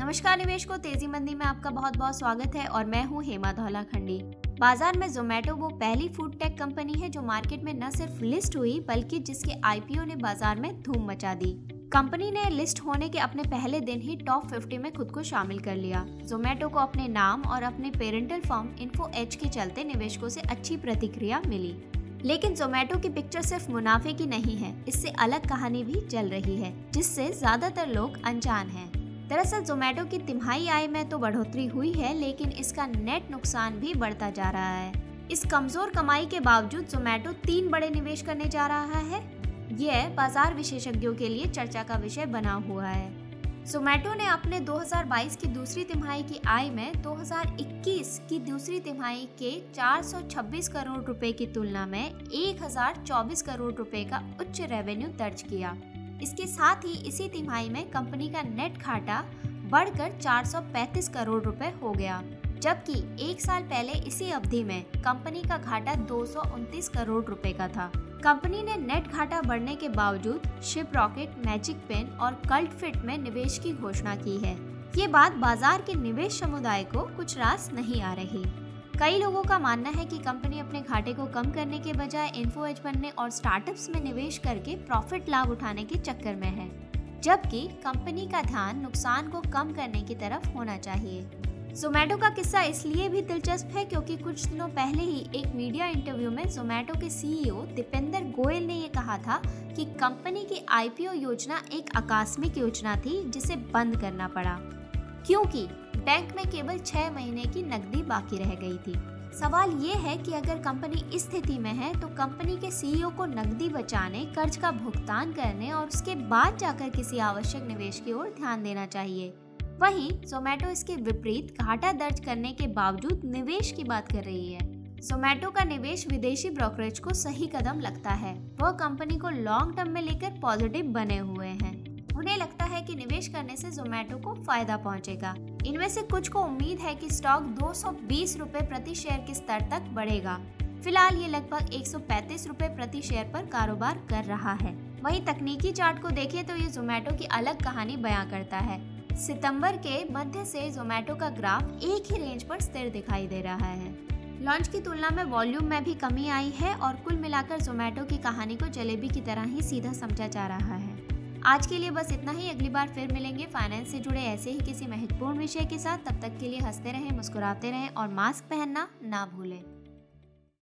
नमस्कार निवेश को तेज़ी मंदी में आपका बहुत बहुत स्वागत है और मैं हूँ हेमा धौला खंडी। बाज़ार में जोमेटो वो पहली फ़ूड टेक कंपनी है जो मार्केट में न सिर्फ़ लिस्ट हुई, बल्कि जिसके आईपीओ ने बाज़ार में धूम मचा दी। कंपनी ने लिस्ट होने के अपने पहले दिन ही टॉप 50 में खुद को शामिल कर लिया। जोमेटो को अपने नाम और अपने पेरेंटल फॉर्म इन्फो एच के चलते निवेशकों से अच्छी प्रतिक्रिया मिली। लेकिन जोमेटो की पिक्चर सिर्फ़ मुनाफे की नहीं है, इससे अलग कहानी भी चल रही है, जिससे ज़्यादातर लोग अनजान हैं। दरअसल जोमेटो की तिमाही आय में तो बढ़ोतरी हुई है, लेकिन इसका नेट नुकसान भी बढ़ता जा रहा है। इस कमज़ोर कमाई के बावजूद जोमेटो तीन बड़े निवेश करने जा रहा है। यह बाज़ार विशेषज्ञों के लिए चर्चा का विषय बना हुआ है। जोमेटो ने अपने 2022 की दूसरी तिमाही की आय में 2021 की दूसरी तिमाही के 426 करोड़ रुपए की तुलना में 1024 करोड़ रुपए का उच्च रेवेन्यू दर्ज किया। इसके साथ ही इसी तिमाही में कंपनी का नेट घाटा बढ़कर 435 करोड़ रुपए हो गया। जबकि एक साल पहले इसी अवधि में कंपनी का घाटा दो सौ उनतीस करोड़ रुपए का था। कंपनी ने नेट घाटा बढ़ने के बावजूद शिप रॉकेट, मैजिक पेन और कल्ट फिट में निवेश की घोषणा की है। ये बात बाज़ार के निवेश समुदाय को कुछ रास नहीं आ रही। कई लोगों का मानना है कि कंपनी अपने घाटे को कम करने के बजाय इन्फो एज बनने और स्टार्टअप्स में निवेश करके प्रॉफिट लाभ उठाने के चक्कर में है, जबकि कंपनी का ध्यान नुकसान को कम करने की तरफ़ होना चाहिए। जोमेटो का किस्सा इसलिए भी दिलचस्प है क्योंकि कुछ दिनों पहले ही एक मीडिया इंटरव्यू में जोमेटो के सीईओ दीपेंद्र गोयल ने ये कहा था कि कंपनी की आईपीओ योजना एक आकस्मिक योजना थी जिसे बंद करना पड़ा, क्योंकि बैंक में केवल छह महीने की नकदी बाकी रह गई थी। सवाल ये है कि अगर कंपनी इस स्थिति में है तो कंपनी के सीईओ को नकदी बचाने, कर्ज का भुगतान करने और उसके बाद जाकर किसी आवश्यक निवेश की ओर ध्यान देना चाहिए। वहीं जोमेटो इसके विपरीत घाटा दर्ज करने के बावजूद निवेश की बात कर रही है। जोमेटो का निवेश विदेशी ब्रोकरेज को सही कदम लगता है। वह कंपनी को लॉन्ग टर्म में लेकर पॉजिटिव बने हुए हैं। उन्हें लगता है कि निवेश करने से जोमेटो को फ़ायदा पहुंचेगा। इनमें से कुछ को उम्मीद है कि स्टॉक दो रुपए प्रति शेयर के स्तर तक बढ़ेगा। फ़िलहाल ये लगभग एक रुपए प्रति शेयर पर कारोबार कर रहा है। वहीं तकनीकी चार्ट को देखें तो ये जोमेटो की अलग कहानी बयां करता है। सितंबर के मध्य से जोमेटो का ग्राफ एक ही रेंज पर स्थिर दिखाई दे रहा है। लॉन्च की तुलना में वॉल्यूम में भी कमी आई है और कुल मिलाकर जोमेटो की कहानी को जलेबी की तरह ही सीधा समझा जा रहा है। आज के लिए बस इतना ही। अगली बार फिर मिलेंगे। फाइनेंस से जुड़े ऐसे ही किसी महत्वपूर्ण विषय के साथ। तब तक के लिए हँसते रहें, मुस्कुराते रहें और मास्क पहनना ना भूलें।